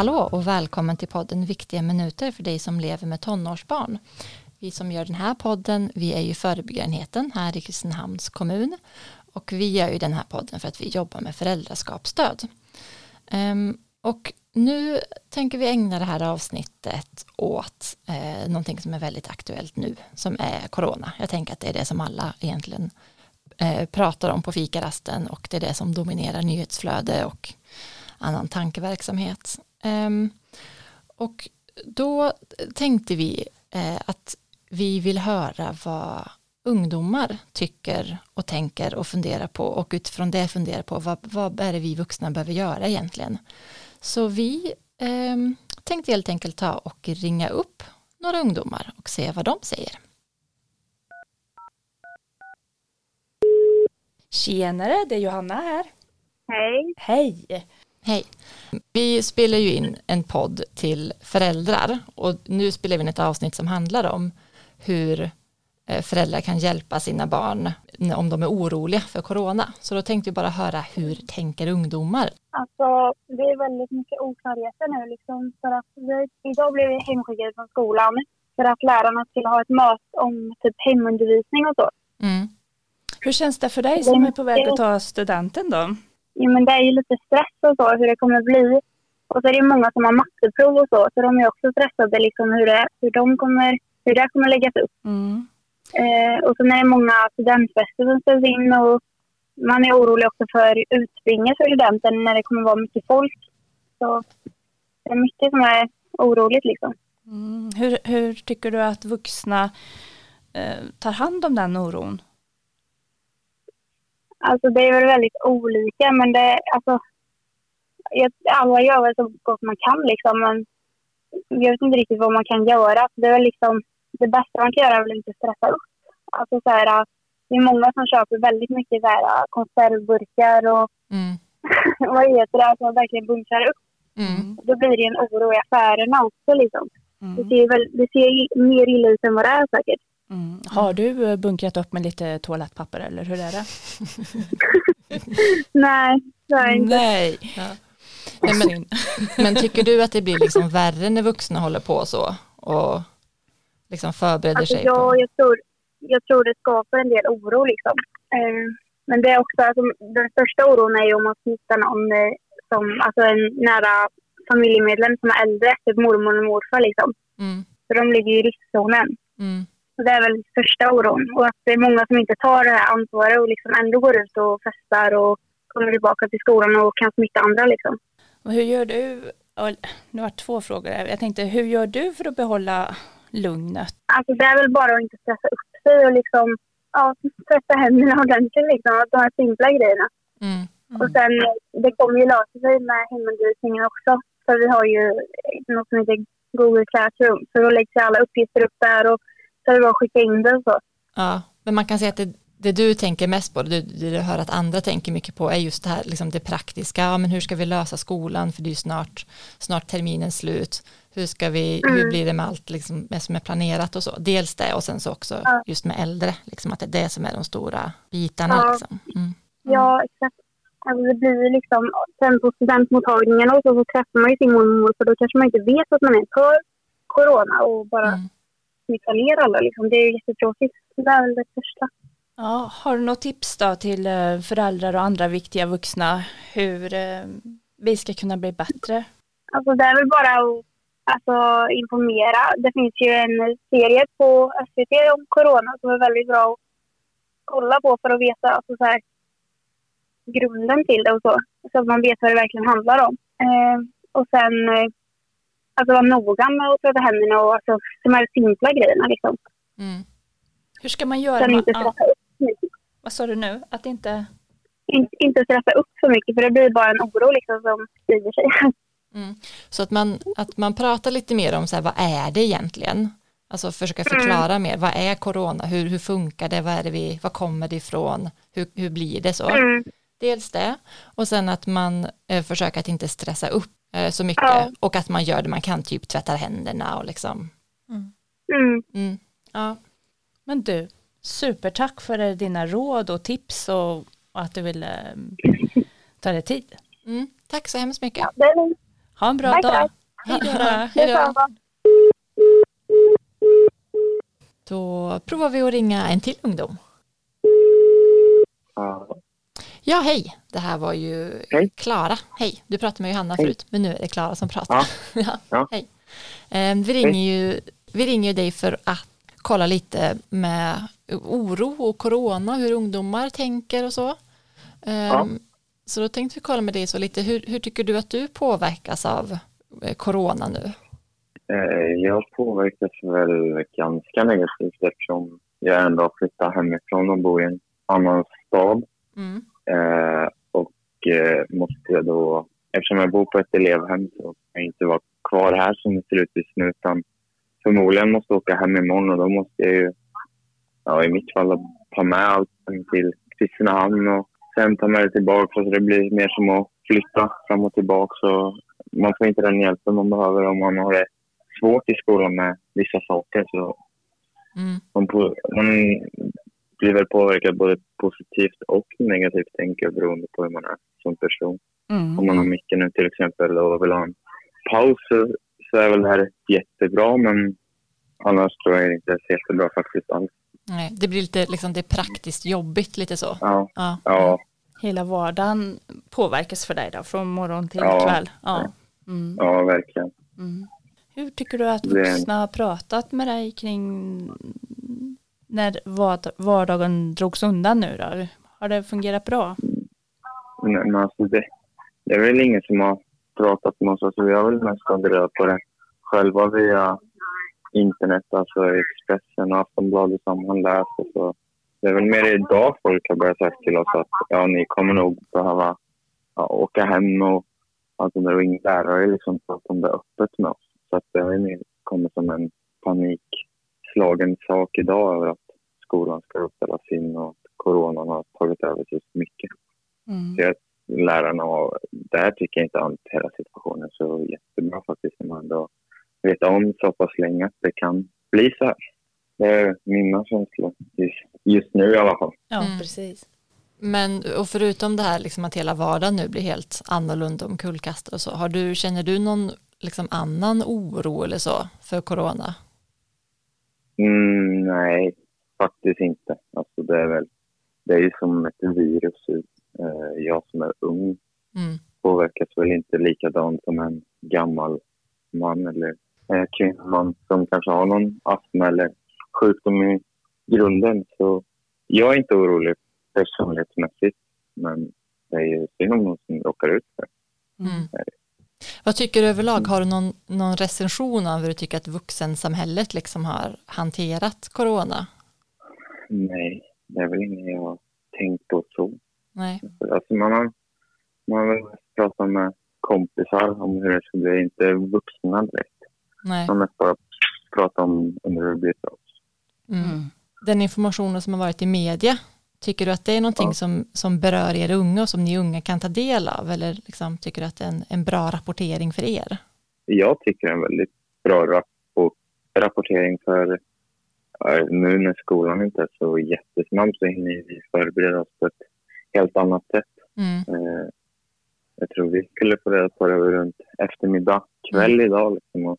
Hallå och välkommen till podden Viktiga minuter för dig som lever med tonårsbarn. Vi som gör den här podden, vi är ju förebyggarenheten här i Kristinehamns kommun och vi gör ju den här podden för att vi jobbar med föräldraskapsstöd. Um, och nu tänker vi ägna det här avsnittet åt eh, någonting som är väldigt aktuellt nu, som är corona. Jag tänker att det är det som alla egentligen eh, pratar om på fikarasten och det är det som dominerar nyhetsflöde och annan tankeverksamhet. Um, och då tänkte vi eh, att vi vill höra vad ungdomar tycker och tänker och funderar på och utifrån det funderar på vad, vad är det vi vuxna behöver göra egentligen. Så vi eh, tänkte helt enkelt ta och ringa upp några ungdomar och se vad de säger. Tjenare, det är Johanna här. Hej. Hej. Hej. Vi spelar ju in en podd till föräldrar och nu spelar vi in ett avsnitt som handlar om hur eh, föräldrar kan hjälpa sina barn om de är oroliga för corona. Så då tänkte vi bara höra hur tänker ungdomar? Alltså det är väldigt mycket oklarheter nu liksom för att vi, idag blev vi hemskickade från skolan för att lärarna skulle ha ett möte om typ hemundervisning och så. Mm. Hur känns det för dig som är på väg att ta studenten då? Ja, men det är ju lite stress och så, hur det kommer bli. Och så är det många som har matteprov och så, så de är också stressade liksom hur, det, hur, de kommer, hur det kommer läggas upp. Mm. Eh, och sen är det många studentfester som ställs in och man är orolig också för utspringet för studenten när det kommer vara mycket folk. Så det är mycket som är oroligt liksom. Mm. Hur, hur tycker du att vuxna eh, tar hand om den oron? Alltså det är väl väldigt olika men det, alltså, alla gör väl så gott man kan liksom men jag vet inte riktigt vad man kan göra. Det är väl liksom, det bästa man kan göra är väl inte stressa upp. Alltså så här, det är många som köper väldigt mycket så här, konservburkar och mm. vad heter det, alltså verkligen bunkrar upp. Mm. Då blir det en oro i affärerna också liksom. Mm. Det, ser väl, det ser mer illa ut än vad det är säkert. Mm. Har du eh, bunkrat upp med lite toalettpapper eller hur är det? Nej, det har jag inte. Nej. Ja. Nej men, men, tycker du att det blir liksom värre när vuxna håller på så och liksom förbereder alltså, sig? Ja, på... jag, tror, jag tror det skapar en del oro liksom. Eh, men det är också, alltså, den största oron är ju om man smittar någon eh, som, alltså en nära familjemedlem som är äldre, typ mormor och morfar liksom. Mm. Så de ligger i riskzonen. Mm. Så det är väl största oron. Och att det är många som inte tar det här ansvaret och liksom ändå går ut och festar och kommer tillbaka till skolan och kan smitta andra. Liksom. Och hur gör du? Nu har två frågor. Jag tänkte, hur gör du för att behålla lugnet? Alltså det är väl bara att inte stressa upp sig och liksom, ja, tvätta händerna ordentligt. Liksom, de här simpla grejerna. Mm. Mm. Och sen, det kommer ju lösa sig med hemundervisningen också. För vi har ju något som heter Google Classroom. Så då läggs alla uppgifter upp där och så det bara att skicka in det och så. Ja, men man kan säga att det, det du tänker mest på, det du hör att andra tänker mycket på är just det här, liksom det praktiska, ja, men hur ska vi lösa skolan, för det är ju snart, snart terminens slut, hur ska vi, mm. hur blir det med allt liksom, som är planerat och så, dels det och sen så också ja. just med äldre, liksom att det är det som är de stora bitarna. Ja, liksom. mm. ja exakt. Alltså det blir liksom, sen på studentmottagningen och så, så träffar man ju sin mormor för då kanske man inte vet att man är för corona och bara mm smitta ner alla. Liksom. Det är jättetråkigt. Det är väl det största. Ja, har du något tips då till eh, föräldrar och andra viktiga vuxna hur eh, vi ska kunna bli bättre? Alltså det är väl bara att alltså, informera. Det finns ju en serie på SVT om corona som är väldigt bra att kolla på för att veta alltså, så här, grunden till det och så. Så att man vet vad det verkligen handlar om. Eh, och sen eh, alltså vara noga med att tvätta händerna och alltså, de här simpla grejerna liksom. Mm. Hur ska man göra? Sen inte stressa upp mycket. Vad sa du nu? Att inte... In, inte stressa upp för mycket för det blir bara en oro liksom som sprider sig. Mm. Så att man, att man pratar lite mer om så här, vad är det egentligen? Alltså försöka mm. förklara mm. mer, vad är corona, hur, hur funkar det, vad, är det vi, vad kommer det ifrån, hur, hur blir det så? Mm. Dels det, och sen att man eh, försöker att inte stressa upp så mycket ja. och att man gör det man kan, typ tvättar händerna och liksom. Mm. Mm. Mm. Ja. Men du, supertack för dina råd och tips och, och att du ville ta dig tid. Mm. Tack så hemskt mycket. Ha en bra Tack, dag. tack. Hej då. Då provar vi att ringa en till ungdom. Ja, Ja, hej. Det här var ju. Klara. Hej. Du pratade med Johanna Hej. förut, men nu är det Klara som pratar. Ja. ja. Ja. Hej. Eh, Vi ringer, ju, vi ringer ju dig för att kolla lite med oro och corona, hur ungdomar tänker och så. Eh, Ja. Så då tänkte vi kolla med dig så lite, hur, hur tycker du att du påverkas av eh, corona nu? eh, jag påverkas väl ganska negativt eftersom jag ändå har flyttat hemifrån och bor i en annan stad. Mm. Eh, och eh, måste jag då, eftersom jag bor på ett elevhem så kan jag inte vara kvar här som det ser ut just nu utan förmodligen måste jag åka hem imorgon och då måste jag ju, ja i mitt fall ta med allt till Kristinehamn och sen ta med det tillbaka så det blir mer som att flytta fram och tillbaka så man får inte den hjälpen man behöver om man har det svårt i skolan med vissa saker så Mm. man, man blir väl påverkad både positivt och negativt tänker jag beroende på hur man är som person. Mm. Om man har mycket nu till exempel och vill ha en paus så, är väl det här jättebra men annars tror jag inte det är så jättebra faktiskt alls. Nej, det blir lite liksom, det är praktiskt jobbigt lite så. Ja, Ja. ja, Hela vardagen påverkas för dig då, från morgon till Ja. kväll. Ja. Mm. ja verkligen. Mm. Hur tycker du att vuxna har pratat med dig kring när vardagen drogs undan nu då? Har det fungerat bra? Nej, men alltså det, det är väl ingen som har pratat med oss. Alltså vi har väl mest tagit på det själva via internet, alltså Expressen och Aftonbladet som man läser. Så det är väl mer idag folk har börjat säga till oss att ja, ni kommer nog behöva ja, åka hem och alltså det ingen lärare har ju liksom om det öppet med oss. Så att det har ju mer kommit som en panik panikslagen sak idag över att skolan ska ställas in och att coronan har tagit över så mycket Mm. Så jag, lärarna och där tycker jag inte hela situationen så jättebra faktiskt när man ändå vet om så pass länge att det kan bli så här. Det är mina känslor just, just nu i alla fall. Ja, Mm. precis. Men och förutom det här liksom att hela vardagen nu blir helt annorlunda omkullkastad och så, har du, känner du någon liksom annan oro eller så för corona? Mm, nej, faktiskt inte. Alltså det är väl det är ju som ett virus. Eh, Jag som är ung Mm. påverkas väl inte likadant som en gammal man eller eh, kvinna som kanske har någon astma eller sjukdom i grunden. Så jag är inte orolig personlighetsmässigt, men det är ju synd om någon som råkar ut för det. Mm. Vad tycker du överlag? Har du någon, någon recension av hur du tycker att vuxensamhället liksom har hanterat corona? Nej, det är väl inget jag har tänkt på så. Nej. Alltså man har, man har väl pratat med kompisar om hur det ska bli, inte vuxna direkt. Nej. Man har mest bara pratat om hur det blir för oss. Mm. Mm. Den informationen som har varit i media, tycker du att det är någonting Ja. som, som berör er unga och som ni unga kan ta del av? Eller liksom, tycker du att det är en, en bra rapportering för er? jag tycker det är en väldigt bra rapport, rapportering för nu när skolan inte är så jättesnabb så hinner vi förbereda oss på ett helt annat sätt. Mm. Eh, jag tror vi skulle få reda på det runt eftermiddag, kväll idag. Liksom.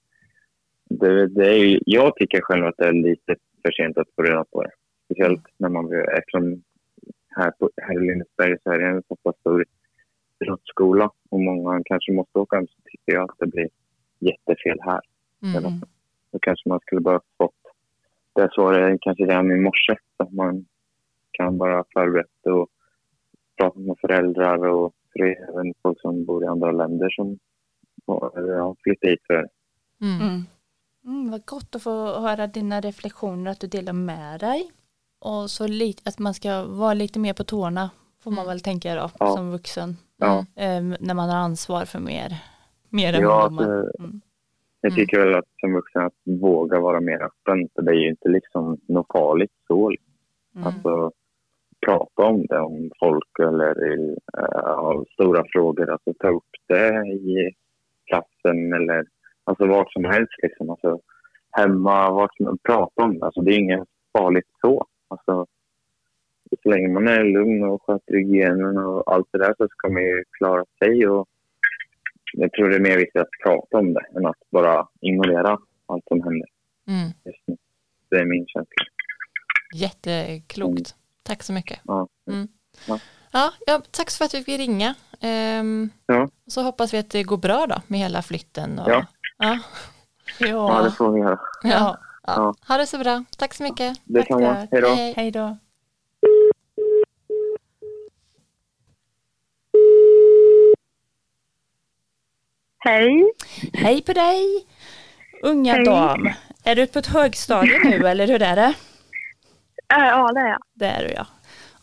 Det, det är ju, jag tycker själv att det är lite för sent att få reda på det. Speciellt när man eftersom här, på, här i Lindesberg så är det en så pass stor idrottsskola och många kanske måste åka hem så tycker jag att det blir jättefel här. Mm. Då kanske man skulle bara fått det svaret kanske redan i morse. Så att man kan bara förberett och prata med föräldrar och för även folk som bor i andra länder som har har flyttat hit för Mm. Mm. Mm, vad gott att få höra dina reflektioner, att du delar med dig. Och så lite, att man ska vara lite mer på tårna, får man Mm. väl tänka då, Ja. som vuxen. Ja. Ehm, när man har ansvar för mer, mer än Ja, ungdomar. alltså, Mm. Jag tycker väl att som vuxen att våga vara mer öppen. För det är ju inte liksom något farligt så. Mm. Alltså prata om det, om folk eller i, uh, stora frågor. Alltså ta upp det i klassen eller alltså vart som helst. Liksom. Alltså, hemma, vart som Prata om det. Alltså, det är inget farligt så. Alltså, så länge man är lugn och sköter hygienen och allt det där så ska man ju klara sig. Och jag tror det är mer viktigt att prata om det än att bara ignorera allt som händer Mm. just nu. Det är min känsla. Jätteklokt. Tack så mycket. Ja. Mm. Ja. Ja, ja, tack för att vi fick ringa. Ehm, Ja. Så hoppas vi att det går bra då med hela flytten. Och, Ja. Ja, ja, det får vi göra. ja. Ja. ja. Ha det så bra. Tack så mycket. Detsamma. tack. Hej då. Hej. Hej då. Hej. Hej på dig! Unga Hej. dam. Är du på ett högstadie nu eller hur är det? Äh, ja, det är jag. Det är du ja.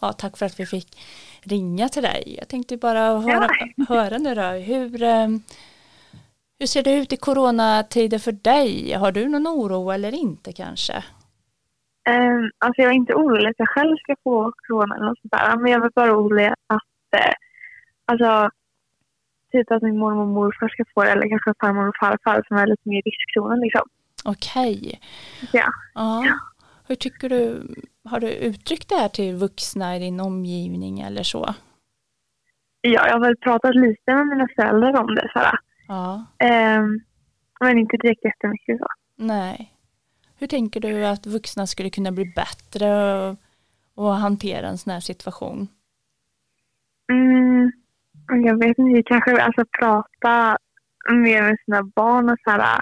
ja. Tack för att vi fick ringa till dig. Jag tänkte bara höra, höra nu då. Hur, eh, hur ser det ut i coronatider för dig? Har du någon oro eller inte kanske? Um, alltså jag är inte orolig att jag själv ska få corona eller något sånt där. Men jag är bara orolig att, eh, alltså, typ att min mormor och morfar ska få det. Eller kanske farmor och farfar som är lite mer i riskzonen liksom. Okej. Ja. Ja. Hur tycker du, har du uttryckt det här till vuxna i din omgivning eller så? Ja, jag har väl pratat lite med mina föräldrar om det. Såhär. Ja. Ehm, men inte direkt jättemycket så. Nej. Hur tänker du att vuxna skulle kunna bli bättre och, och hantera en sån här situation? Mm, jag vet inte, kanske alltså prata mer med sina barn och så här,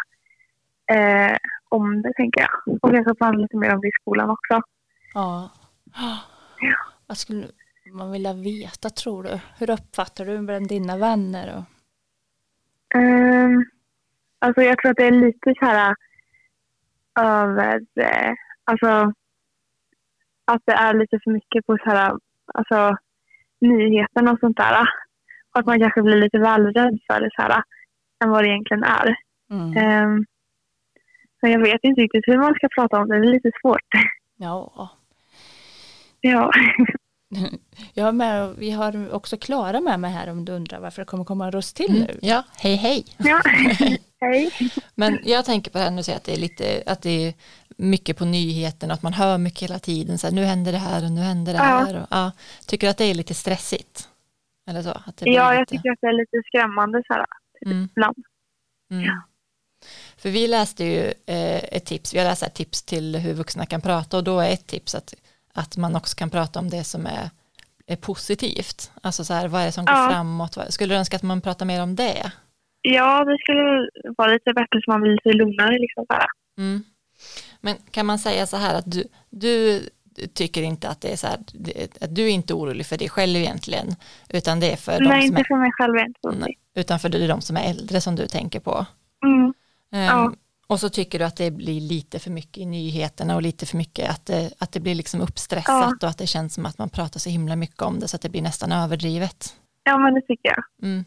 eh, om det tänker jag. Och kanske prata lite mer om det i skolan också. Ja. Vad skulle man vilja veta tror du? Hur uppfattar du bland dina vänner? Och... Um, alltså jag tror att det är lite så här över, eh, alltså att det är lite för mycket på så här, alltså nyheterna och sånt där. Och att man kanske blir lite väl rädd för det så här än vad det egentligen är. Mm. Ehm, men jag vet inte riktigt hur man ska prata om det. Det är lite svårt. Ja. Ja. Jag är med, vi har också Klara med mig här om du undrar varför det kommer komma en röst till Mm. nu. Ja, hej hej. ja. Hej. Men jag tänker på det här nu säger att det är lite, att det är mycket på nyheterna, att man hör mycket hela tiden, så här, nu händer det här och nu händer det Ja. här. Och, ja, tycker du att det är lite stressigt? Eller så? Att det Ja, jag lite, tycker att det är lite skrämmande så här, mm, ibland. mm. För vi läste ju eh, ett tips, vi har läst ett tips till hur vuxna kan prata och då är ett tips att, att man också kan prata om det som är, är positivt. Alltså så här, vad är det som går Ja. framåt? Skulle du önska att man pratar mer om det? Ja, det skulle vara lite bättre så man blir lite lugnare. Liksom, så här. Mm. Men kan man säga så här att du, du tycker inte att det är så här, att du är inte orolig för dig själv egentligen, utan det är för de Nej, som inte är, för mig själv. utan för det är de som är äldre som du tänker på. mm. Ehm, Ja. Och så tycker du att det blir lite för mycket i nyheterna och lite för mycket att det, att det blir liksom uppstressat och att det känns som att man pratar så himla mycket om det så att det blir nästan överdrivet. Ja, men det tycker jag. Mm.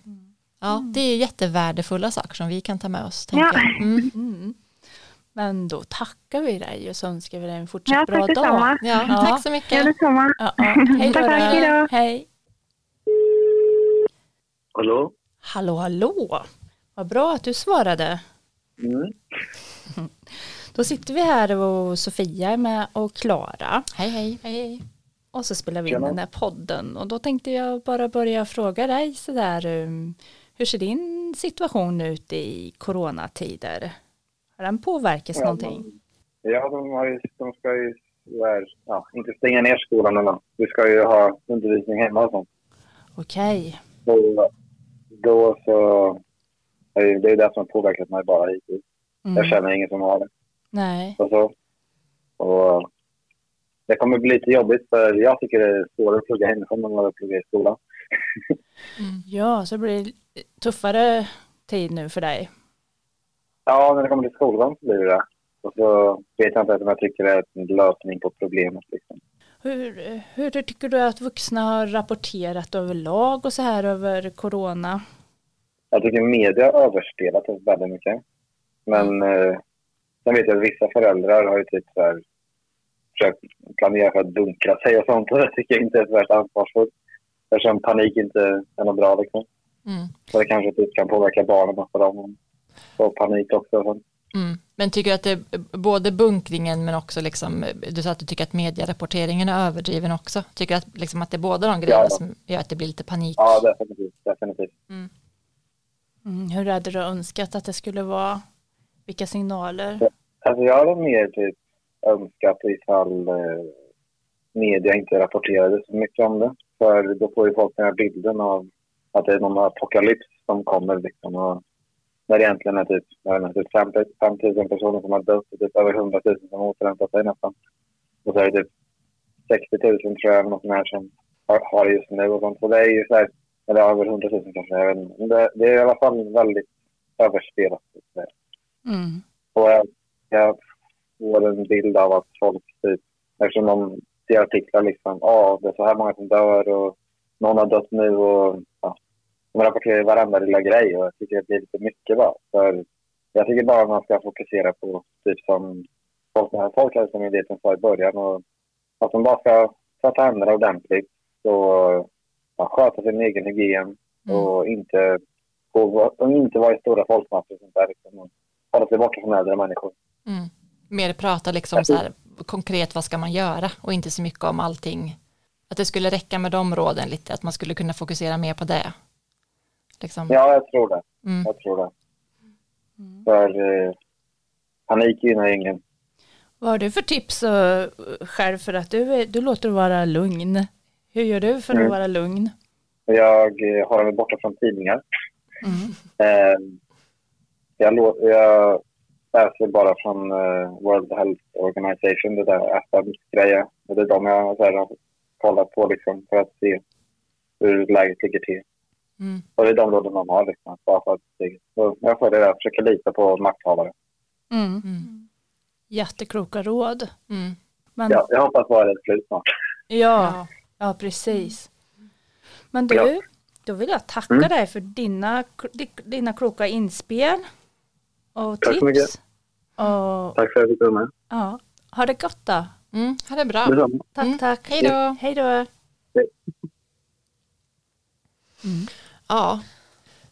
Ja, det är jättevärdefulla saker som vi kan ta med oss. Ja. jag. Mm. Mm. Men då tackar vi dig och så önskar vi dig en fortsatt Ja, bra dag. Ja, Ja. Tack så Ja, mycket. detsamma. Ja, ja. Hej då. Hej då. Hej. Hallå? Hallå, hallå. Vad bra att du svarade. Mm. Då sitter vi här och Sofia är med och Klara. Hej hej. hej. Och så spelar vi in Tjena. den här podden. Och då tänkte jag bara börja fråga dig sådär. um, Hur ser din situation ut i coronatider? Har den påverkats Ja, någonting? Ja, de, har ju, de ska ju ja, inte stänga ner skolan eller något. Vi ska ju ha undervisning hemma och sånt. Okej. Då, då så... Det är det som har påverkat mig bara hittills. Jag Mm. känner ingen som har det. Nej. Och så. Och det kommer bli lite jobbigt för jag tycker det är svårare att plugga hemifrån än att plugga i skolan. Mm. Ja, så blir det tuffare tid nu för dig. Ja, när det kommer till skolgång så blir det det. Och så vet jag inte om jag tycker det är en lösning på problemet. Liksom. Hur, hur tycker du att vuxna har rapporterat överlag och så här över corona? Jag tycker media har överspelat det väldigt mycket. Men eh, sen vet jag att vissa föräldrar har ju typ så här försökt planera för att bunkra sig och sånt. Och det tycker jag inte är så värst ansvarsfullt. Eftersom panik inte är något bra liksom. Mm. Så det kanske typ kan påverka barnen för dem. Och panik också och sånt. Mm. Men tycker du att det både bunkringen men också liksom, du sa att du tycker att medierapporteringen är överdriven också. Tycker du att, liksom, att det är båda de grejerna Ja. som gör att det blir lite panik? Ja, definitivt. definitivt. Mm. Mm, hur hade du önskat att det skulle vara? Vilka signaler? Alltså jag hade mer typ önskat ifall eh, media inte rapporterade så mycket om det. För då får ju folk den här bilden av att det är någon apokalyps som kommer liksom. Och när det egentligen är typ, jag vet typ 5 000 personer som har dött och typ över 100 000 som har återhämtat sig nästan. Och så är det typ 60 000 tror jag, något sånt här som har, har det just nu och sånt. Så det är ju så här, eller över 100 000 kanske, jag vet inte. Men det, det är i alla fall väldigt överspelat. Mm. Och jag, jag får en bild av att folk typ, eftersom de ser artiklar liksom, ja oh, det är så här många som dör och någon har dött nu och ja, de rapporterar varenda lilla grej och jag tycker att det blir lite mycket bara. För jag tycker bara man ska fokusera på typ som Folkhälsomyndigheten sa i början och att de bara ska tvätta händerna ordentligt och ja, sköta sin egen hygien Mm. och inte, och, och inte vara i stora folkmassor och sånt där. Liksom, och hålla sig borta från äldre människor. Mm. Mer prata liksom så här konkret vad ska man göra och inte så mycket om allting. Att det skulle räcka med de råden lite, att man skulle kunna fokusera mer på det. Liksom. Ja, jag tror det. Mm. Jag tror det. För eh, panik gynnar ingen. Vad har du för tips uh, själv för att du, är, du låter vara lugn? Hur gör du för att Mm. vara lugn? Jag eh, håller mig borta från tidningar. Mm. Eh, jag, jag läser bara från eh, World Health Organization, det där FN-grejen. Det är de jag så här, har kollat på liksom, för att se hur läget ligger till. Mm. Och det är de råden de har. Liksom, bara för att, så jag följer det, jag försöker lita på makthavare. Mm. Mm. Jättekloka råd. Mm. Men, Ja, jag hoppas vara det slut snart. ja, Ja. precis. Men du, Ja. då vill jag tacka Mm. dig för dina, dina kloka inspel och Tack så mycket. tips. Och, Tack för att jag fick vara med. ja, ha det gott då. Mm. Ha det bra. Detsamma. Tack, Mm. tack. Hej då. Hej då. Ja,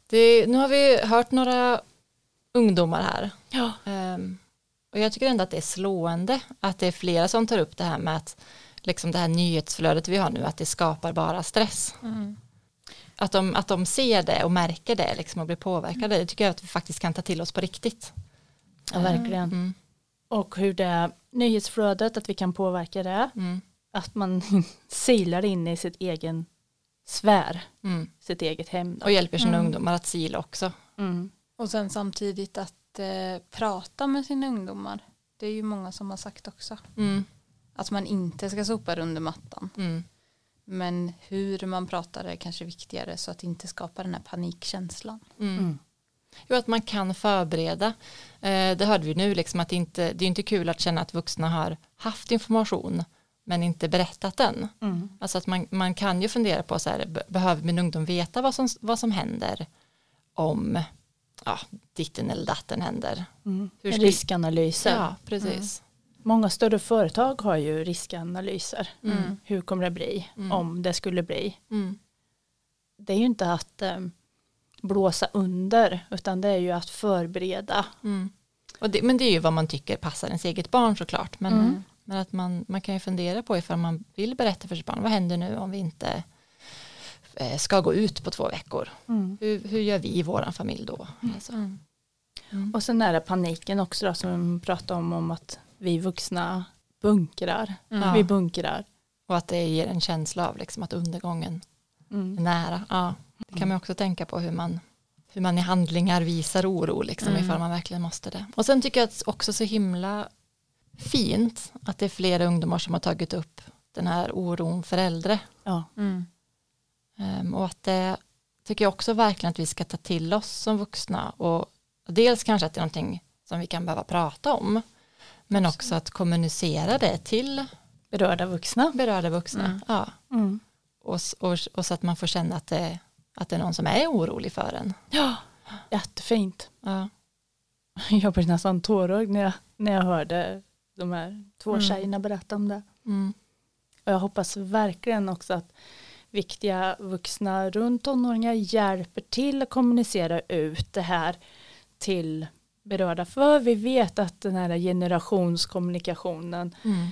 det, nu har vi hört några ungdomar här. Ja. Ehm, och jag tycker ändå att det är slående att det är flera som tar upp det här med att liksom det här nyhetsflödet vi har nu, att det skapar bara stress. Att, de, att de ser det och märker det liksom och blir påverkade, det tycker jag att vi faktiskt kan ta till oss på riktigt. ja, verkligen. Mm, Och hur det nyhetsflödet, att vi kan påverka det. mm, Att man silar in i sitt egen sfär, mm. sitt eget hem. Då. Och hjälper sina ungdomar att sila också. Mm. Och sen samtidigt att eh, prata med sina ungdomar. Det är ju många som har sagt också. Mm, Att man inte ska sopa det under mattan. mm, Men hur man pratar är kanske viktigare så att det inte skapar den här panikkänslan. mm. Mm. Jo, att man kan förbereda. Eh, det hörde vi nu, liksom att det, inte, det är inte kul att känna att vuxna har haft information men inte berättat den. Mm. Alltså att man, man kan ju fundera på så här, be- behöver min ungdom veta vad som, vad som händer om ja, ditten eller datten händer? Mm. Hur ska- Riskanalyser. Ja, precis. Många större företag har ju riskanalyser. Mm. Hur kommer det bli Mm. om det skulle bli? Mm. Det är ju inte att eh, blåsa under utan det är ju att förbereda. Mm. Och det, men det är ju vad man tycker passar ens eget barn såklart. Men, Mm. men att man, man kan ju fundera på ifall man vill berätta för sitt barn, vad händer nu om vi inte eh, ska gå ut på två veckor? Hur, hur gör vi i vår familj då? Alltså. Mm. Och sen är det paniken också då, som vi pratade om, om att vi vuxna bunkrar. Ja. Vi bunkrar. Och att det ger en känsla av liksom att undergången är Mm. nära. Ja. Det kan man också tänka på hur man, hur man i handlingar visar oro liksom, Mm. ifall man verkligen måste det. Och sen tycker jag att också så himla fint att det är flera ungdomar som har tagit upp den här oron för äldre. Ja. Ehm, och att det tycker jag också verkligen att vi ska ta till oss som vuxna och dels kanske att det är någonting som vi kan behöva prata om men också att kommunicera det till Berörda vuxna. berörda vuxna. Mm. Ja. Mm. Och, och, och så att man får känna att det, att det är någon som är orolig för en. Ja, jättefint. Ja. Jag blev nästan tårögd när jag, när jag hörde de här två Mm. tjejerna berätta om det. Mm. Och jag hoppas verkligen också att viktiga vuxna runt tonåringar hjälper till att kommunicera ut det här till berörda. För vi vet att den här generationskommunikationen Mm.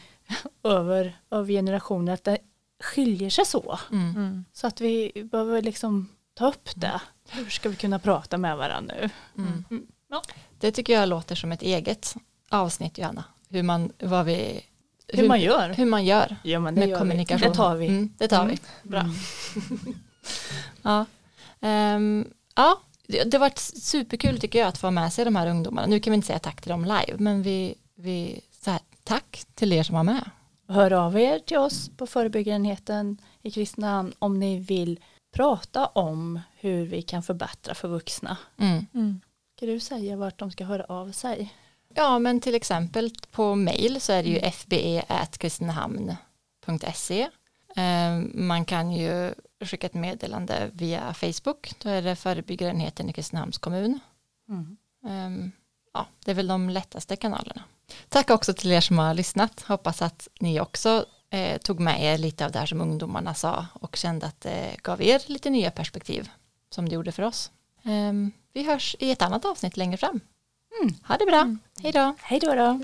över, över generationer, att det skiljer sig så. Mm. Så att vi behöver liksom ta upp det. Hur ska vi kunna prata med varandra nu? Mm. Mm. Ja. Det tycker jag låter som ett eget avsnitt Johanna. Hur man, vad vi, Hur man gör. hur man gör Ja men det med gör kommunikation. vi. Det tar vi. Mm, det tar Mm. vi. Bra. ja. Ehm, ja, det, har varit superkul tycker jag att få med sig de här ungdomarna. Nu kan vi inte säga tack till dem live, men vi, vi så här, tack till er som var med. Hör av er till oss på förebyggarenheten i Kristinehamn om ni vill prata om hur vi kan förbättra för vuxna. Mm. Ska du säga vart de ska höra av sig? Ja, men till exempel på mail så är det ju fbe.kristinehamn.se. Ehm, Man kan ju skicka ett meddelande via Facebook. Då är det förebyggarenheten i Kristinehamns kommun. Mm. Ehm, Ja, det är väl de lättaste kanalerna. Tack också till er som har lyssnat. Hoppas att ni också eh, tog med er lite av det här som ungdomarna sa och kände att det gav er lite nya perspektiv som det gjorde för oss. Ehm, vi hörs i ett annat avsnitt längre fram. Mm. Ha det bra. Hej då. Hej då då.